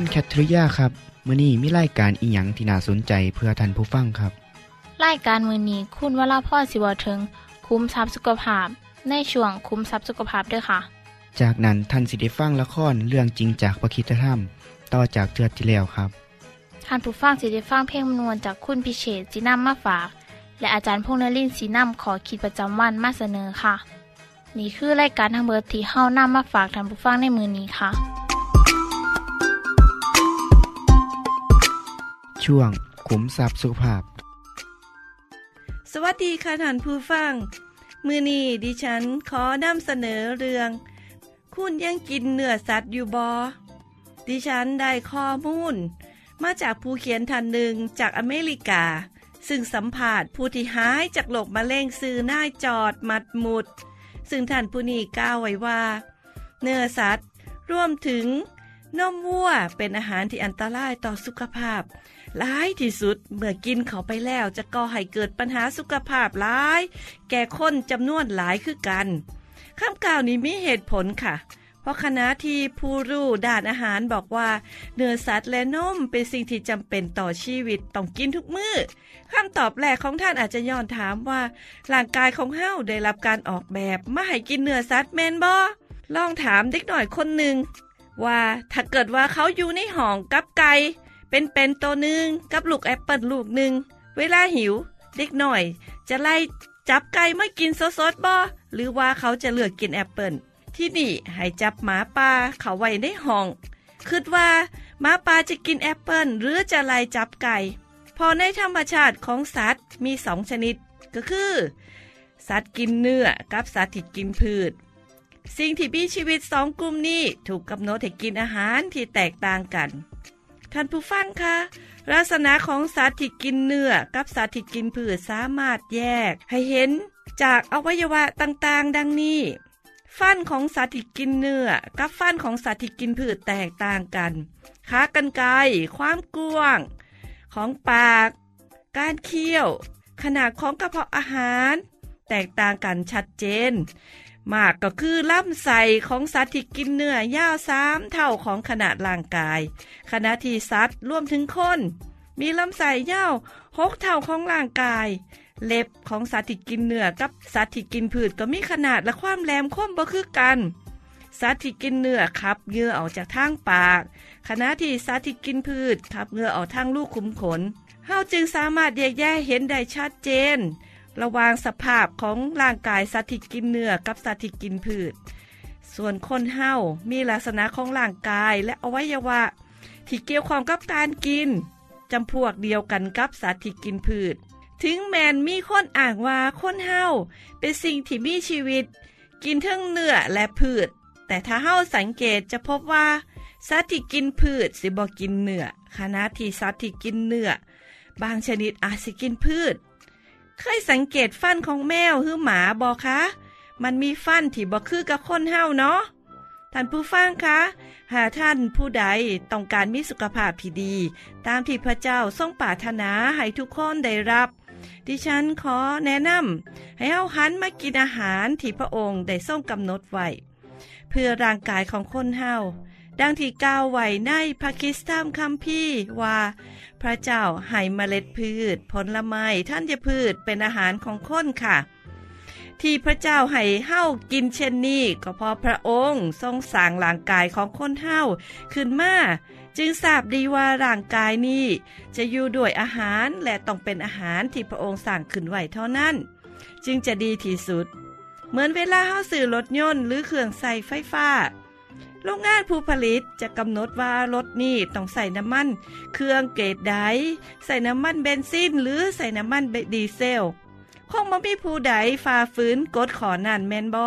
คุณแคทริยาครับมื้อนี้มีรายการอีหยังที่น่าสนใจเพื่อท่านผู้ฟังครับรายการมือนี้คุณวราพรสิเวาถึง คุ้มทรัพย์สุขภาพ ในช่วงคุ้มทรัพย์สุขภาพด้วยค่ะ จากนั้นท่านสิได้ฟังละครเรื่องจริงจากประคีตธรรม ต่อจากเทือที่แล้วครับท่านผู้ฟังสิได้ฟังเพลงมนวนจากคุณพิเชษสีนำมาฝาก และอาจารย์พงษ์นรินทร์สีนำขอขีดประจำวันมาเสนอค่ะ นี่คือรายการทั้งเบิดที่เฮานำมาฝากท่านผู้ฟังในมือนี้ค่ะ ช่วงขุมทรัพย์สุขภาพ สวัสดีค่ะท่านผู้ฟัง มือนี้ดิฉันขอนำเสนอเรื่อง คุณยังกินเนื้อสัตว์อยู่บอดิฉันได้ข้อมูล มาจากผู้เขียนท่านหนึ่งจากอเมริกา ซึ่งสัมภาษณ์ผู้ที่หายจากโรคมะเร็งซื้อหน้าจอดมัดหมุด ซึ่งท่านผู้นี้กล่าวไว้ว่า เนื้อสัตว์รวมถึงนมวัวเป็นอาหารที่อันตรายต่อสุขภาพ หลายที่สุดเมื่อกินเขาไปแล้วจะก่อให้เกิดปัญหาสุขภาพหลาย แก่คนจำนวนหลายคือกันคำกล่าวนี้มีเหตุผลค่ะ เพราะคณะที่ผู้รู้ด้านอาหารบอกว่า เนื้อสัตว์และนมเป็นสิ่งที่จำเป็นต่อชีวิตต้องกินทุกมือ้อคำตอบแรกของท่านอาจจะย้อนถามว่าร่างกายของเฮาได้รับการออกแบบมาให้กินเนื้อสัตว์แมนบ่ลองถามเด็กหน่อยคนหนึ่งว่าถ้าเกิดว่าเขาอยู่ในห้องกับไก่ เป็นเป็นตัวหนึ่งกับลูกแอปเปิลลูกหนึ่งเวลาหิว เด็กหน่อย จะไล่จับไก่มากินสดๆบ่หรือว่าเขาจะเลือกกินแอปเปิลที่นี่ให้จับหมาป่าเขาไว้ในห้องคิดว่าหมาป่าจะกินแอปเปิลหรือจะไล่จับไก่ พอในธรรมชาติของสัตว์มีสองชนิด ก็คือ สัตว์กินเนื้อกับสัตว์ที่กินพืช สิ่งที่มีชีวิตสองกลุ่มนี้ถูกกำหนดให้กินอาหารที่แตกต่างกัน ท่านผู้ฟังคะลักษณะของสัตว์ที่กินเนื้อกับสัตว์ที่กินพืชสามารถแยก ให้เห็นจากอวัยวะต่างๆ ดังนี้ฟันของสัตว์ที่กินเนื้อกับฟันของสัตว์ที่กินพืชแตกต่างกันขากรรไกรความกว้าง ของปาก การเคี้ยว ขนาดของกระเพาะอาหาร แตกต่างกันชัดเจน มากก็คือลำใสของสัตว์ที่กินเนื้อยาว3เท่าของขนาดร่างกาย ขณะที่สัตว์รวมถึงคน มีลำไส้ยาว6เท่าของร่างกาย เล็บของสัตว์ที่กินเนื้อกับสัตว์ที่กินพืชก็มีขนาดและความแหลมคมบ่คือกัน สัตว์ที่กินเนื้อขับเหงื่อออกจากทางปาก ขณะที่สัตว์ที่กินพืชขับเหงื่อออกทางลูกขุมขนเฮาจึงสามารถแยกแยะเห็นได้ชัดเจน ระหว่างสภาพของร่างกายสัตว์ที่กินเนื้อกับสัตว์ที่กินพืช ส่วนคนเฮามีลักษณะของร่างกายและอวัยวะ ที่เกี่ยวข้องกับการกินจำพวกเดียวกันกับสัตว์ที่กินพืช ถึงแมนมีคนอ่างว่าคนเฮาเป็นสิ่งที่มีชีวิต กินทั้งเนื้อและพืช แต่ถ้าเฮาสังเกตจะพบว่า สัตว์ที่กินพืชสิบ่กินเนื้อขณะที่สัตว์ที่กินเนื้อบางชนิดอาจสิกินพืช เคยสังเกตฟันของแมวหรือหมาบอคะ มันมีฟันที่บ่คือกับคนเฮาเนาะ ท่านผู้ฟังคะ หาท่านผู้ใดต้องการมีสุขภาพที่ดี ตามที่พระเจ้าทรงปรารถนาให้ทุกคนได้รับ ดิฉันขอแนะนำให้เฮาหันมากินอาหารที่พระองค์ได้ทรงกำหนดไว้ เพื่อร่างกายของคนเฮาดังที่กล่าวไว้ในพระคิสตธรรมคัมภีร์ว่า พระเจ้าให้เมล็ดพืช ผลไม้ท่านจะพืชเป็นอาหารของคนค่ะ ที่พระเจ้าให้เฮากินเช่นนี้ก็เพราะพระองค์ทรงสร้างร่างกายของคนเฮาขึ้นมาจึงทราบดีว่าร่างกายนี้จะอยู่ด้วยอาหารและต้องเป็นอาหารที่พระองค์สั่งขึ้นไว้เท่านั้น จึงจะดีที่สุด เหมือนเวลาเฮาซื้อรถยนต์หรือเครื่องใส่ไฟฟ้า โรงงานผู้ผลิตจะกำหนดว่ารถนี้ต้องใส่น้ำมัน เครื่องเกรดใดใส่น้ำมันเบนซินหรือใส่น้ำมันดีเซล คงบ่มีผู้ใดฝ่าฝืนกฎขอนั่นแมนบ่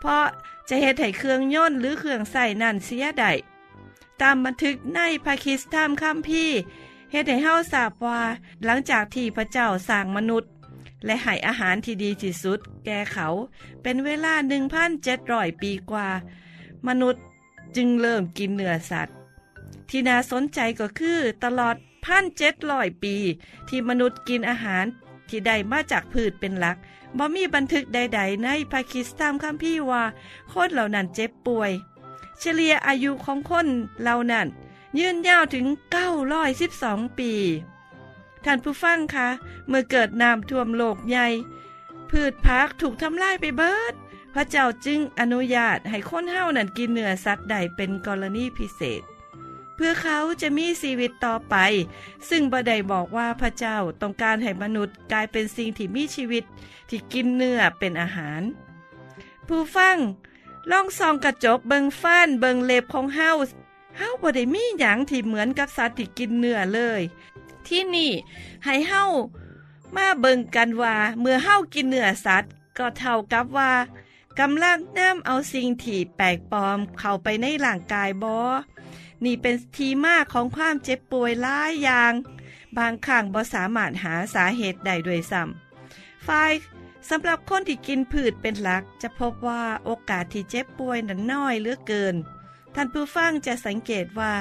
เพราะจะเฮ็ดให้เครื่องยนต์หรือเครื่องใส่นั่นเสียได้ตามบันทึกในพระคิสตธรรมคัมภีร์เฮ็ดให้เฮาทราบว่า หลังจากที่พระเจ้าสร้างมนุษย์ และให้อาหารที่ดีที่สุด แก่เขา เป็นเวลา 1,700 ปีกว่า มนุษย์จึงเริ่มกินเนื้อสัตว์ ที่น่าสนใจก็คือตลอด1,700ปี ที่มนุษย์กินอาหารที่ได้มาจากพืชเป็นหลักบ่มีบันทึกใด ๆ ในพระคริสตธรรมคัมภีร์ว่าคนเหล่านั้นเจ็บป่วย เฉลี่ยอายุของคนเหล่านั้น ยืนยาวถึง 912 ปี ท่านผู้ฟังคะ เมื่อเกิดน้ำท่วมโลกใหญ่ พืชพักถูกทำลายไปเบิด พระเจ้าจึงอนุญาตให้คนเฮานั้นกินเนื้อสัตว์ใดเป็นกรณีพิเศษ เพื่อเขาจะมีชีวิตต่อไป ซึ่งบไดบอกว่าพระเจ้าต้องการให้มนุษย์กลายเป็นสิ่งที่มีชีวิต ที่กินเนื้อเป็นอาหาร ผู้ฟังลองส่องกระจกเบิงฟ้านเบิงเล็บของเฮาเฮาบ่ได้มีหยังที่เหมือนกับสัตว์ที่กินเนื้อเลย ที่นี่ให้เฮามาเบิงกันว่า เมื่อเฮากินเนื้อสัตว์ ก็เท่ากับว่า กำลังนำเอาสิ่งที่แปลกปลอมเข้าไปในร่างกายบอนี่เป็นทีมาของความเจ็บป่วยหลายอย่าง บางครั้งบ่สามารถหาสาเหตุใดด้วยซ้ำฝ่ายสำหรับคนที่กินพืชเป็นหลัก จะพบว่าโอกาสที่เจ็บป่วยนั้นน้อยเหลือเกิน ท่านผู้ฟังจะสังเกตว่า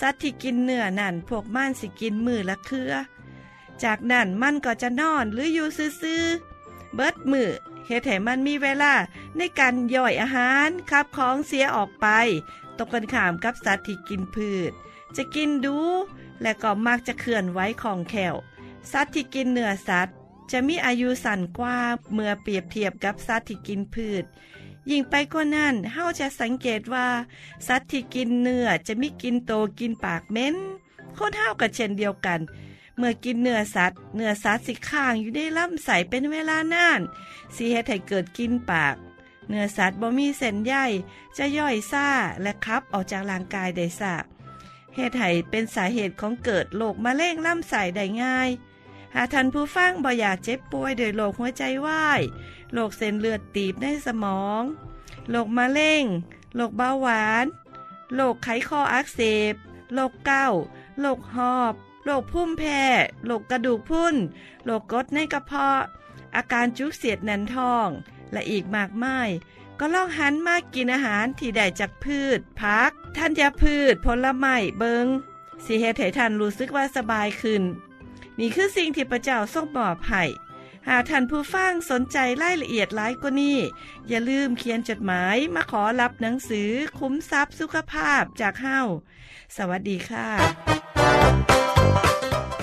สัตว์ที่กินเนื้อนั่นพวกมันสิกินมือละเครือ จากนั้นมันก็จะนอนหรืออยู่ซื่อเบิดมือ เฮ็ดให้มันมีเวลาในการย่อยอาหารขับของเสียออกไปตกกันข้ามกับสัตว์ที่กินพืช จะกินดู และก็มักจะเคลื่อนไหวของแขวสัตว์ที่กินเนื้อสัตว์ จะมีอายุสั้นกว่าเมื่อเปรียบเทียบกับสัตว์ที่กินพืช ยิ่งไปกว่านั้นเฮาจะสังเกตว่า สัตว์ที่กินเนื้อจะมีกินโตกินปากเหม็นคนเฮาก็เช่นเดียวกัน เมื่อกินเนื้อสัตว์ เนื้อสัตว์สิค้างอยู่ในลำไส้เป็นเวลานานสิเฮ็ดให้เกิดกินปาก เนื้อสัตว์บ่มีเส้นใยจะย่อยซ่าและคับออกจากร่างกายได้ซ่าเหตุให้เป็นสาเหตุของเกิดโรคมะเร็งลำไส้ได้ง่าย หากท่านผู้ฟังบ่อยากเจ็บป่วยโดยโรคหัวใจวายโรคเส้นเลือดตีบในสมองโรคมะเร็งโรคเบาหวานโรคไขข้ออักเสบโรคเก้าโรคหอบ โรคพุ่มแพ้โรคกระดูกพรุนโรคกรดในกระเพาะ อาการจุกเสียดแน่นท้อง และอีกมากมาย ก็ลองหันมากินอาหารที่ได้จากพืชผักธัญพืชผลไม้เบิงสิเฮ็ดให้ท่านรู้สึกว่าสบายขึ้น นี่คือสิ่งที่พระเจ้าทรงมอบให้หากท่านผู้ฟังสนใจรายละเอียดหลายกว่านี้ อย่าลืมเขียนจดหมายมาขอรับหนังสือคุ้มทรัพย์สุขภาพจากเฮาสวัสดีค่ะ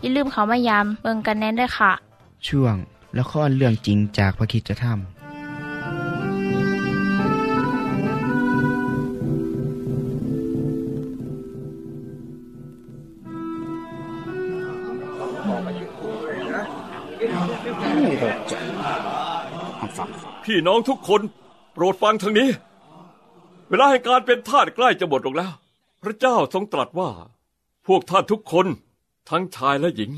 อย่าลืมเขามายามเบิงกันแน่นด้วยค่ะ ช่วงละครเรื่องจริงจากพระคริสตธรรมพี่น้องทุกคนโปรดฟังทางนี้ เวลาแห่งการเป็นทาสใกล้จะหมดลงแล้ว พระเจ้าทรงตรัสว่า พวกท่านทุกคน ทั้งชายและหญิง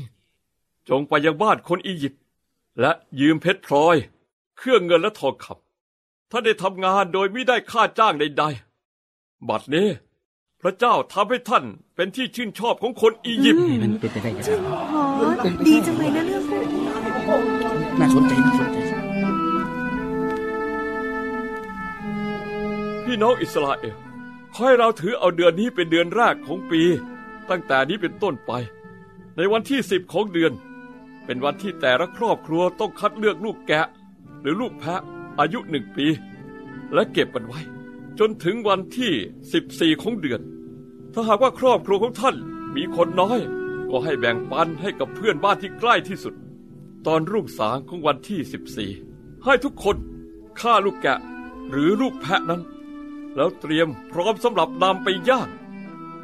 จงไปยังบ้านคนอียิปต์และยืมเพชรพลอย เครื่องเงินและทองคำท่านได้ทำงานโดยไม่ได้ค่าจ้างใดๆ บัดนี้ พระเจ้าทำให้ท่านเป็นที่ชื่นชอบของคนอียิปต์มันเป็นไปได้ยังไงอ๋อดีจังเลยนะเรื่องพวกนี้น่าสนใจน่าสนใจพี่น้องอิสราเอลขอให้เราถือเอาเดือนนี้เป็นเดือนแรกของปี ตั้งแต่นี้เป็นต้นไป ในวันที่สิบของเดือน เป็นวันที่แต่ละครอบครัวต้องคัดเลือกลูกแกะ หรือลูกแพะอายุหนึ่งปี และเก็บมันไว้ จนถึงวันที่สิบสี่ของเดือน ถ้าหากว่าครอบครัวของท่านมีคนน้อย ก็ให้แบ่งปันให้กับเพื่อนบ้านที่ใกล้ที่สุด ตอนรุ่งสางของวันที่สิบสี่ให้ทุกคนฆ่าลูกแกะหรือลูกแพะนั้น แล้วเตรียมพร้อมสำหรับนำไปย่าง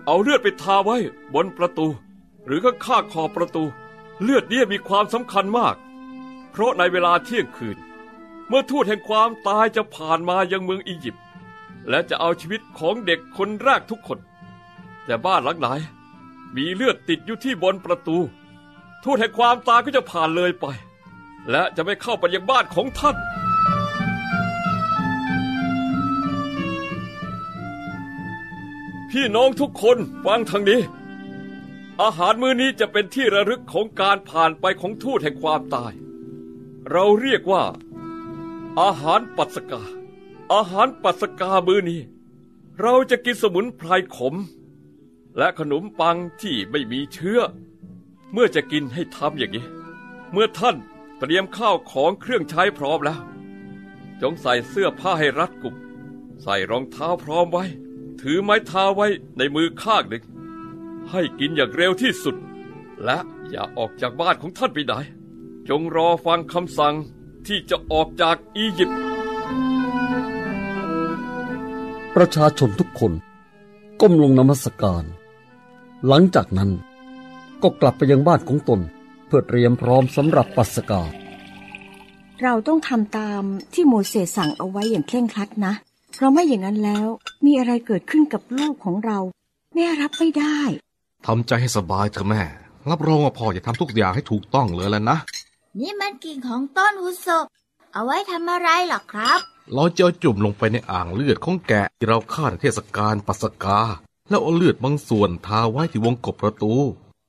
เอาเลือดไปทาไว้บนประตู หรือก็ข้างขอประตู เลือดนี้มีความสำคัญมาก เพราะในเวลาเที่ยงคืน เมื่อทูตแห่งความตายจะผ่านมายังเมืองอียิปต์และจะเอาชีวิตของเด็กคนแรกทุกคน แต่บ้านหลังไหนมีเลือดติดอยู่ที่บนประตู ทูตแห่งความตายก็จะผ่านเลยไป และจะไม่เข้าไปยังบ้านของท่าน พี่น้องทุกคนฟังทางนี้ อาหารมื้อนี้จะเป็นที่ระลึกของการผ่านไปของทูตแห่งความตาย เราเรียกว่า อาหารปัสกา อาหารปัสกามื้อนี้ เราจะกินสมุนไพรขม และขนมปังที่ไม่มีเชื้อ เมื่อจะกินให้ทำอย่างนี้ เมื่อท่านเตรียมข้าวของเครื่องใช้พร้อมแล้ว จงใส่เสื้อผ้าให้รัดกุมใส่รองเท้าพร้อมไว้ ถือไม้เท้าไว้ในมือข้างหนึ่ง ให้กินอย่างเร็วที่สุด และอย่าออกจากบ้านของท่านไปไหน จงรอฟังคำสั่งที่จะออกจากอียิปต์ประชาชนทุกคนก้มลงนมัสการ หลังจากนั้นก็กลับไปยังบ้านของตน เพื่อเตรียมพร้อมสำหรับปัสกา เราต้องทำตามที่โมเสสสั่งเอาไว้อย่างเคร่งครัดนะ เพราะไม่อย่างนั้นแล้วมีอะไรเกิดขึ้นกับลูกของเรา แม่รับไม่ได้ ทำใจให้สบายเถอะแม่ รับรองว่าพ่อจะทำทุกอย่างให้ถูกต้องเลยแล้วนะ นี่มันกิ่งของต้นอุศบเอาไว้ทำอะไรหรอครับ เราจะเอาจุ่มลงไปในอ่างเลือดของแกะที่เราฆ่าในเทศกาลปัสกา แล้วเอาเลือดบางส่วนทาไว้ที่วงกบประตู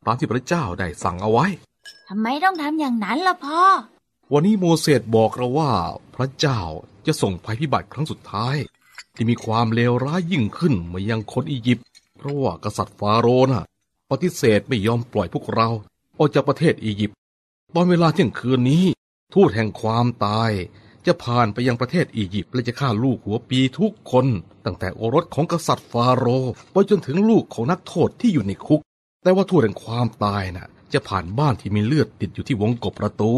ตามที่พระเจ้าได้สั่งเอาไว้ทำไมต้องทำอย่างนั้นล่ะพ่อ วันนี้โมเสสบอกเราว่า พระเจ้าจะส่งภัยพิบัติครั้งสุดท้าย ที่มีความเลวร้ายยิ่งขึ้นมายังคนอียิปต์เพราะว่ากษัตริย์ฟาโรห์น่ะ ปฏิเสธไม่ยอมปล่อยพวกเรา ออกจากประเทศอียิปต์ตอนเวลาเที่ยงคืนนี้ ทูตแห่งความตาย จะผ่านไปยังประเทศอียิปต์และจะฆ่าลูกหัวปีทุกคน ตั้งแต่โอรสของกษัตริย์ฟาโรห์ไปจนถึงลูกของนักโทษที่อยู่ในคุก แต่ว่าทูตแห่งความตายน่ะ จะผ่านบ้านที่มีเลือดติดอยู่ที่วงกบประตู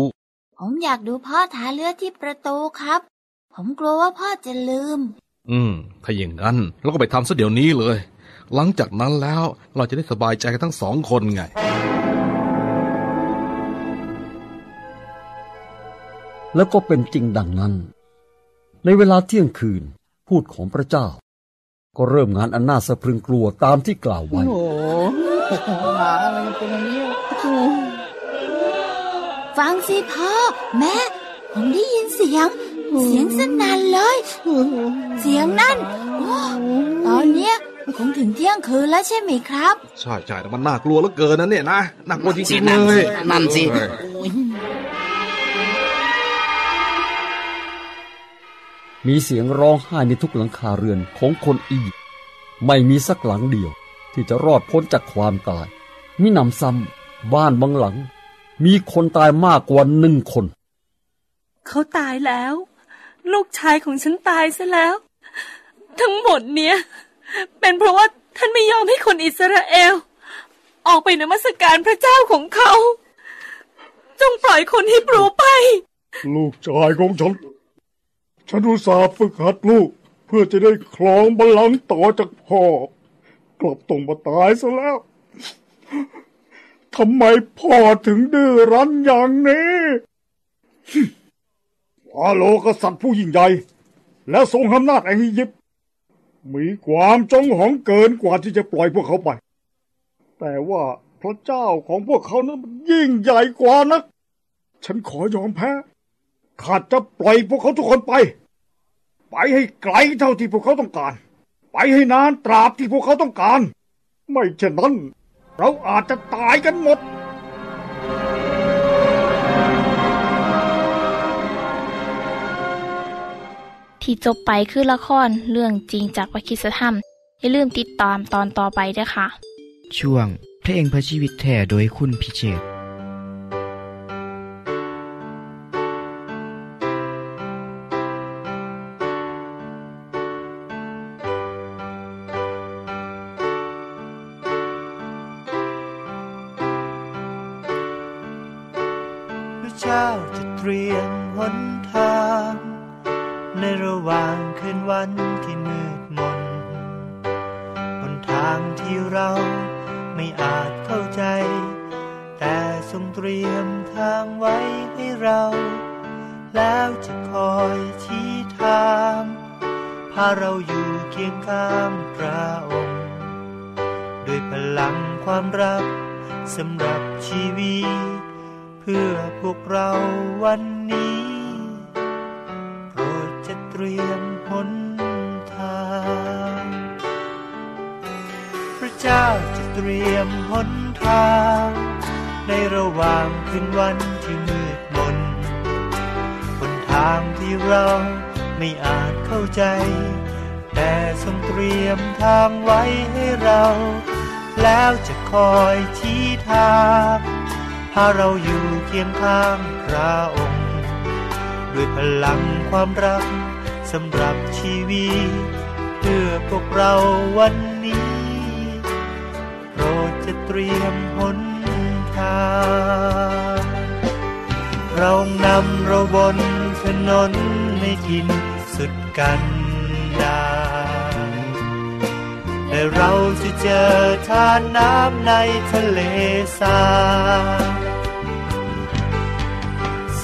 ผมอยากดูพ่อทาเลือดที่ประตูครับ ผมกลัวว่าพ่อจะลืม อืม ถ้าอย่างนั้นเราก็ไปทำซะเดี๋ยวนี้เลย หลังจากนั้นแล้วเราจะได้สบายใจกันทั้งสองคนไง แล้วก็เป็นจริงดังนั้น ในเวลาเที่ยงคืนพูดของพระเจ้า ก็เริ่มงานอันน่าสะพรึงกลัวตามที่กล่าวไว้หมาอะไรมันเป็นอย่างนี้ฟังสิพ่อแม่ผมได้ยินเสียง เสียงสนั่นเลย เสียงนั่นโอ้ตอนเนี้ย คงถึงเที่ยงคืนแล้วใช่ไหมครับ ใช่ใช่แต่มันน่ากลัวเหลือเกินนะเนี่ยนะน่ากลัวจริงๆนั่เลนสิยนั่นสิเออโอ้ยมีเสียงร้องไห้ในทุกหลังคาเรือนของคนอียิปต์ไม่มีสักหลังเดียว ที่จะรอดพ้นจากความตายมิหนำซ้ำบ้านบางหลัง มีคนตายมากกว่าหนึ่งคน เขาตายแล้ว ลูกชายของฉันตายซะแล้ว ทั้งหมดเนี้ย เป็นเพราะว่าท่านไม่ยอมให้คนอิสราเอล ออกไปนมัสการพระเจ้าของเขา จงปล่อยคนฮิบรูไป ลูกชายของฉัน ฉันอุตส่าห์ฝึกหัดลูก เพื่อจะได้ครองบัลลังก์ต่อจากพ่อ กลับต้องมาตายซะแล้วทำไมพ่อถึงดื้อรั้นอย่างนี้ฟาโลกษัตริย์ผู้ยิ่งใหญ่ และทรงอำนาจแห่งอียิปต์ มีความจงหองเกินกว่าที่จะปล่อยพวกเขาไป แต่ว่าพระเจ้าของพวกเขานั้นมันยิ่งใหญ่กว่านัก ฉันขอยอมแพ้ข้าจะปล่อยพวกเขาทุกคนไป ไปให้ไกลเท่าที่พวกเขาต้องการ ไปให้นานตราบที่พวกเขาต้องการ ไม่เช่นนั้น เราอาจจะตายกันหมด ที่จบไปคือละครเรื่องจริงจากวิคิสธรรม อย่าลืมติดตามตอนต่อไปด้วยค่ะ ช่วงเพลงเพื่อชีวิตแท่โดยคุณพิเชษ เตรียมหนทาง ในระหว่างคืนวันที่มืดมนบนทางที่เราไม่อาจเข้าใจ แต่ทรงเตรียมทางไว้ให้เรา แล้วจะคอยชี้ทางพาเราอยู่เคียงข้างพระองค์ ด้วยพลังความรักสำหรับชีวิต เพื่อพวกเราวันน ตรียมหนทางเรานำเราบนถนนในทินสุดกันดารและเราจะเจอทานน้ำในทะเลทรา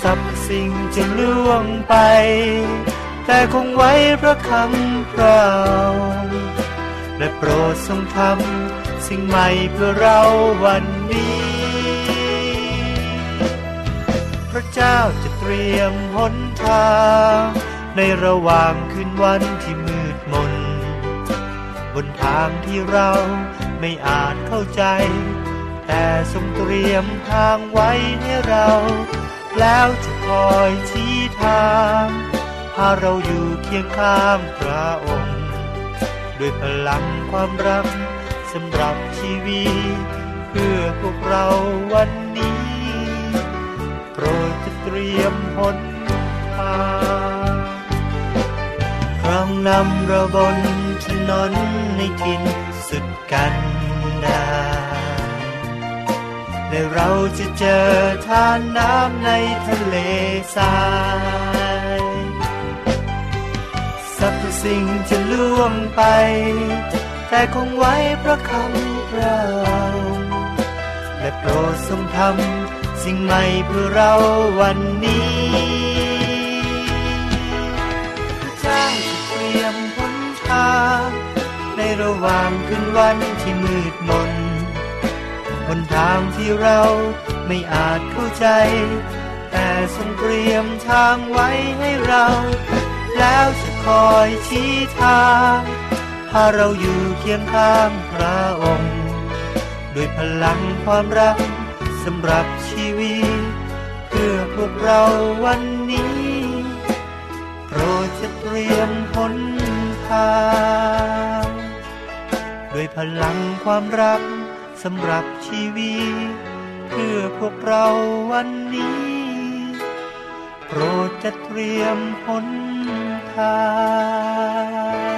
สรรสิ่งจะล่วงไป แต่คงไว้พระคำเราและโปรดทรงทำ สิ่งใหม่เพื่อเราวันนี้ พระเจ้าจะเตรียมหนทาง ในระหว่างคืนวันที่มืดมน บนทางที่เราไม่อาจเข้าใจ แต่ทรงเตรียมทางไว้ให้เรา แล้วจะคอยชี้ทางพาเราอยู่เคียงข้างพระองค์ ด้วยพลังความรัก สำหรับชีวิตเพื่อพวกเราวันนี้ โปรดจะเตรียมหนทางเรานำเราบนถนนในทินสุดกันดารและเราจะเจอทานน้ำในทะเลทรายสรรพสิ่งจะล่วงไป แต่คงไว้พระคำเราและโปรดทรงทำสิ่งใหม่เพื่อเราวันนี้พระเจ้าจะเตรียมหนทางในระหว่างคืนวันที่มืดมนบนทางที่เราไม่อาจเข้าใจ แต่ทรงเตรียมทางไว้ให้เรา แล้วจะคอยชี้ทาง พาเราอยู่เคียงข้างพระองค์ด้วยพลังความรักสำหรับชีวิต เพื่อพวกเราวันนี้โปรดจะเตรียมหนทางด้วยพลังความรักสำหรับชีวิต เพื่อพวกเราวันนี้ โปรดจะเตรียมหนทาง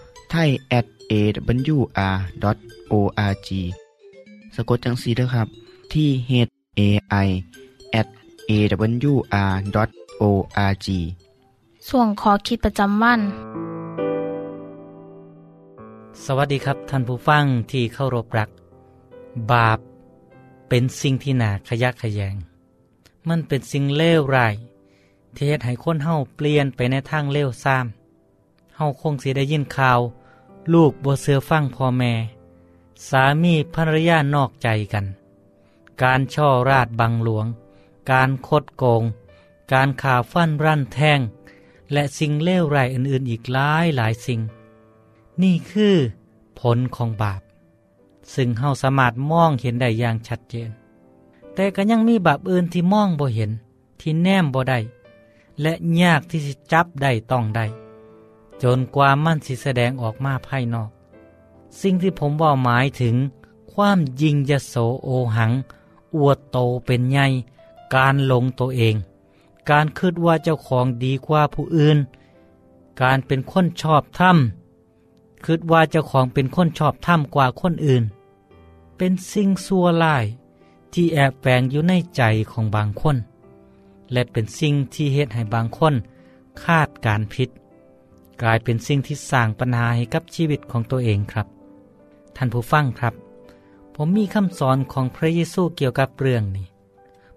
ไทย at a w r o r g สะกดจังสีนะครับ ที่ h a i at a w r o r g ส่วนขอคิดประจำวัน สวัสดีครับท่านผู้ฟังที่เข้ารบรัก บาปเป็นสิ่งที่น่าขยักขยง มันเป็นสิ่งเลวร้ายที่เฮ็ดให้คนเฮาเปลี่ยนไปในทางเลวซ้ำเฮาคงสิได้ยินข่าว ลูกบ่เสือฟังพ่อแม่ สามีภรรยานอกใจกัน การช่อราดบังหลวง การคดโกง การข่าฟันรั่นแทง และสิ่งเลวร้ายอื่นๆอีกหลายหลายสิ่ง นี่คือผลของบาป ซึ่งเฮาสามารถมองเห็นได้อย่างชัดเจน แต่ก็ยังมีบาปอื่นที่มองบ่เห็นที่แนมบ่ได้และยากที่จะจับได้ต้องได้ จนกว่ามันสิแสดงออกมาภายนอก สิ่งที่ผมว่าหมายถึง ความยิงยโสโอหัง อวดโตเป็นใหญ่การลงตัวเอง การคิดว่าเจ้าของดีกว่าผู้อื่น การเป็นคนชอบธรรมคิดว่าเจ้าของเป็นคนชอบธรรมกว่าคนอื่น เป็นสิ่งซัวลายที่แอบแฝงอยู่ในใจของบางคน และเป็นสิ่งที่เฮ็ดให้บางคนคาดการผิด กลายเป็นสิ่งที่สร้างปัญหาให้กับชีวิตของตัวเองครับ ท่านผู้ฟังครับ ผมมีคำสอนของพระเยซูเกี่ยวกับเรื่องนี้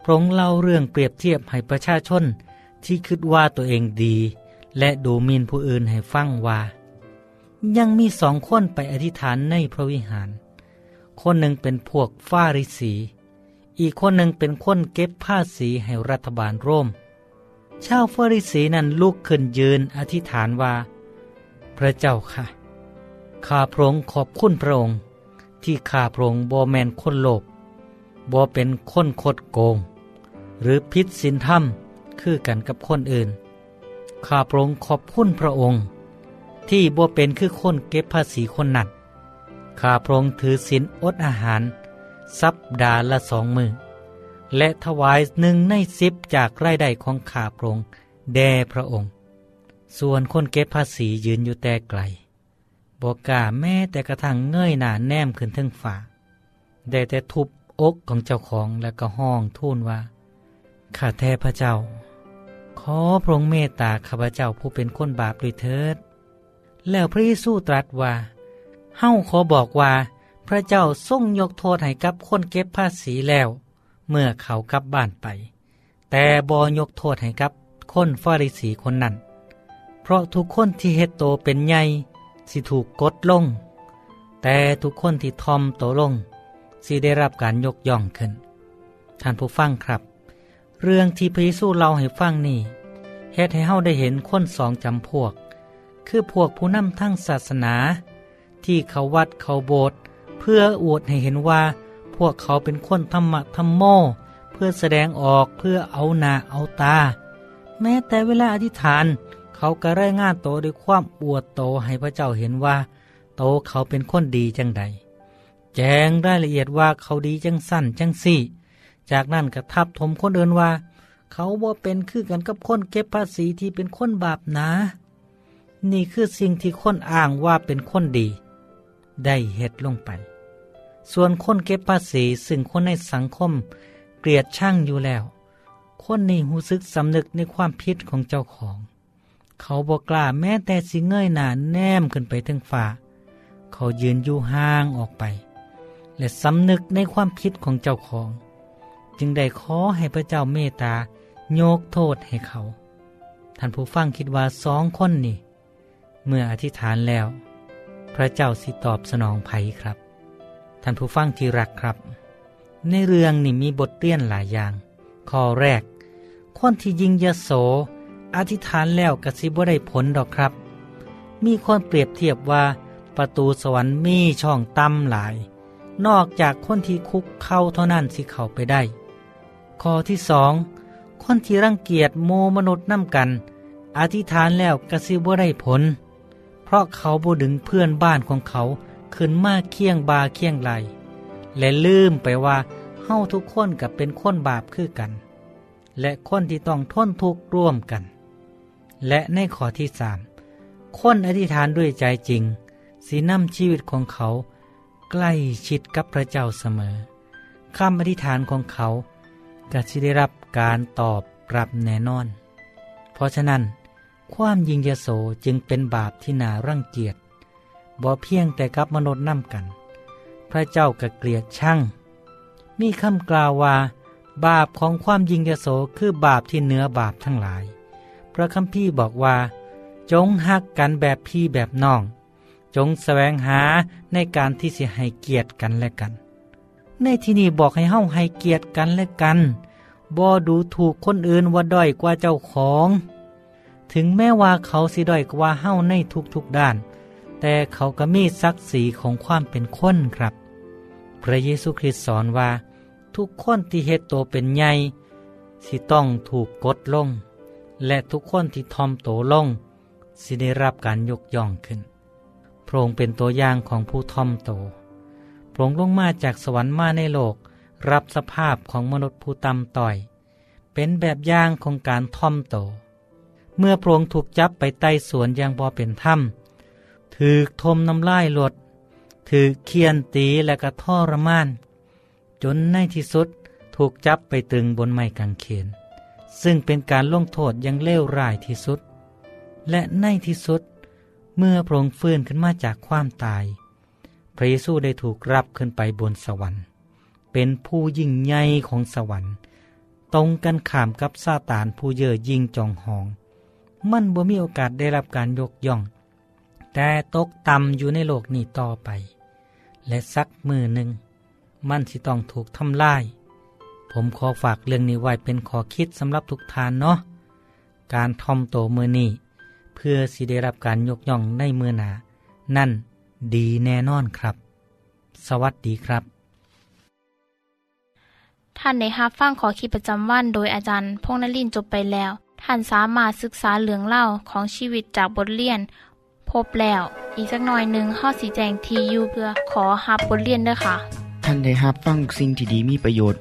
พระองค์เล่าเรื่องเปรียบเทียบให้ประชาชน ที่คิดว่าตัวเองดี และดูหมินผู้อื่นให้ฟังว่า ยังมีสองคนไปอธิษฐานในพระวิหาร คนหนึ่งเป็นพวกฟาริสี อีกคนหนึ่งเป็นคนเก็บภาษีให้รัฐบาลโรมชาวฟาริสีนั้นลุกขึ้นยืนอธิษฐานว่า พระเจ้าค่ะข้าพระองค์ขอบคุณพระองค์ ที่ข้าพระองค์บ่แมนคนโลภบ่เป็นคนคดโกง หรือพิษสินธรรมคือกันกับคนอื่น ข้าพระองค์ขอบคุณพระองค์ ที่บ่เป็นคือคนเก็บภาษีคนหนั้นข้าพระองค์ถือศีลอดอาหารสัปดาห์ละสองมือและถวายหนึ่งในสิบจากรายได้ของข้าพระองค์แด่พระองค์ ส่วนคนเก็บภาษียืนอยู่แต่ไกลบอกกล้าแม้แต่กระทั่งเงยหน้าแนมขึ้นทึงฝ่าได้แต่ทุบอกของเจ้าของและก็ห้องทูลว่า ข้าแท้พระเจ้า ขอพระองค์เมตตาข้าพเจ้าผู้เป็นคนบาปด้วยเถิด แล้วพระเยซูตรัสว่า เฮ้าขอบอกว่า พระเจ้าทรงยกโทษให้กับคนเก็บภาษีแล้ว เมื่อเขากลับบ้านไป แต่บอยกโทษให้กับคนฟาริสีคนนั้น เพราะทุกคนที่เฮ็ดโตเป็นใหญ่สิถูกกดลง แต่ทุกคนที่ทอมโตลง สิได้รับการยกย่องขึ้น ท่านผู้ฟังครับ เรื่องที่พระเยซูเล่าให้ฟังนี่เฮ็ดให้เฮาได้เห็นคนสองจำพวก คือพวกผู้นำทั้งศาสนา ที่เขาวัดเขาโบสถ์เพื่ออวดให้เห็นว่า พวกเขาเป็นคนธรรมะธรรมโม เพื่อแสดงออกเพื่อเอาหน้าเอาตา แม้แต่เวลาอธิษฐาน เขาก็รายงานโตด้วยความอวดโตให้พระเจ้าเห็นว่า โตเขาเป็นคนดีจังใด แจ้งรายละเอียดว่าเขาดีจังสั้นจังสี่ จากนั้นก็ทับถมคนอื่นว่า เขาบ่าเป็นคือกันกับคนเก็บภาษีที่เป็นคนบาปนะ นี่คือสิ่งที่คนอ้างว่าเป็นคนดี ได้เฮ็ดลงไป ส่วนคนเก็บภาษีซึ่งคนในสังคมเกลียดช่างอยู่แล้ว คนนี้หูซึกสำนึกในความผิดของเจ้าของ เขาบอกกล้าแม้แต่สิเงยหน้าแนมขึ้นไปถึงฝ่า เขายืนอยู่ห่างออกไป และสำนึกในความผิดของเจ้าของ จึงได้ขอให้พระเจ้าเมตตาโยกโทษให้เขา ท่านผู้ฟังคิดว่าสองคนนี่ เมื่ออธิษฐานแล้ว พระเจ้าสิตอบสนองไผครับ ท่านผู้ฟังที่รักครับ ในเรื่องนี่มีบทเรียนหลายอย่าง ข้อแรก คนที่ยิงยโส อธิษฐานแล้วกสิบว่าได้ผลดอกครับ มีคนเปรียบเทียบว่า ประตูสวรรค์มีช่องต่ำหลาย นอกจากคนที่คุกเข้าเท่านั้นสิเข้าไปได้ ข้อที่สองคนที่รังเกียจโมมนุษย์น้ำกัน อธิษฐานแล้วกสิบว่าได้ผล เพราะเขาบูดึงเพื่อนบ้านของเขาขึ้นมาเคียงบาเคียงไหล และลืมไปว่าเฮาทุกคนกับเป็นคนบาปคือกัน และคนที่ต้องทนทุกข์ร่วมกัน และในข้อที่สามคนอธิษฐานด้วยใจจริง สีน้ำชีวิตของเขาใกล้ชิดกับพระเจ้าเสมอคำอธิษฐานของเขาจะได้รับการตอบรับแน่นอน เพราะฉะนั้น ความยิงยโสจึงเป็นบาปที่น่ารังเกียจบ่เพียงแต่กับมนุษย์น้ำกัน พระเจ้าก็เกลียดช่าง มีคำกล่าวว่า บาปของความยิงยโสคือบาปที่เหนือบาปทั้งหลาย พระคัมภีร์บอกว่า จงหักกันแบบพี่แบบน้อง จงแสวงหาในการที่จะให้เกียรติกันและกัน ในที่นี้บอกให้เฮาให้เกียรติกันและกันบ่ดูถูกคนอื่นว่าด้อยกว่าเจ้าของ ถึงแม้ว่าเขาสิด้อยกว่าเฮาในทุกๆด้าน แต่เขาก็มีศักดิ์ศรีของความเป็นคนครับ พระเยซูคริสต์สอนว่า ทุกคนที่เฮ็ดโตเป็นใหญ่สิต้องถูกกดลง และทุกคนที่ทอมโตลงสิได้รับการยกย่องขึ้น พระองค์เป็นตัวอย่างของผู้ทอมโต พระองค์ลงมาจากสวรรค์มาในโลก รับสภาพของมนุษย์ผู้ต่ำต้อย เป็นแบบอย่างของการทอมโต เมื่อพระองค์ถูกจับไปไต่สวนอย่างบ่เป็นถ้ำถือทมน้ำลายหลดถือเคียนตีและกระท่อรมาน จนในที่สุดถูกจับไปตึงบนไม้กางเขน ซึ่งเป็นการลงโทษยังเลวร้ายที่สุด และในที่สุด เมื่อพระองค์ฟื้นขึ้นมาจากความตาย พระเยซูได้ถูกรับขึ้นไปบนสวรรค์ เป็นผู้ยิ่งใหญ่ของสวรรค์ ตรงกันข้ามกับซาตานผู้เย่อยิ่งจองหอง มันบ่มีโอกาสได้รับการยกย่อง แต่ตกต่ำอยู่ในโลกนี้ต่อไป และสักมือหนึ่ง มันสิต้องถูกทำลาย ผมขอฝากเรื่องนี้ไว้เป็นขอคิดสำหรับทุกทานเนาะ การทอมโตมือนี้เพื่อสิได้รับการยกย่องในมือหนา นั่นดีแน่นอนครับ สวัสดีครับ ท่านในฮับฟั่งขอขีประจำวันโดยอาจารย์พงนลินจบไปแล้ว ท่านสามารถศึกษาเหลืองเล่าของชีวิตจากบทเรียน พบแล้ว อีกสักหน่อยหนึ่งข้อสีแจงทียูเพื่อขอฮับบทเรียนด้วยค่ะ ท่านได้รับฟังสิ่งที่ดีมีประโยชน์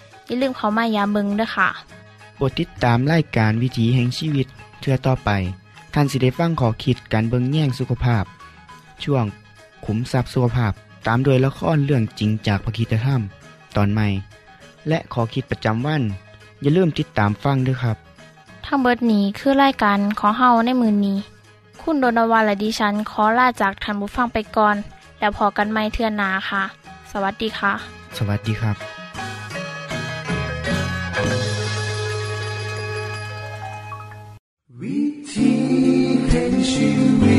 อย่าลืมเขามายาเบิงด้วยค่ะโปรดติดตามรายการวิถีแห่งชีวิตเทือต่อไป ท่านสิได้ฟังขอคิดการเบิงแย่งสุขภาพ ช่วง ขุมทรัพย์สุขภาพตามโดยละครเรื่องจริงจากพระคีตธรรม ตอนใหม่ และขอคิดประจำวัน อย่าลืมติดตามฟังด้วยครับ ทั้งเบิดนี้คือรายการของเฮาในมือนนี้ คุณโดนวาและดิฉันขอลาจากทันบุฟังไปก่อน แล้วพอกันไม่เทื่อนนาค่ะ สวัสดีค่ะ สวัสดีครับ you.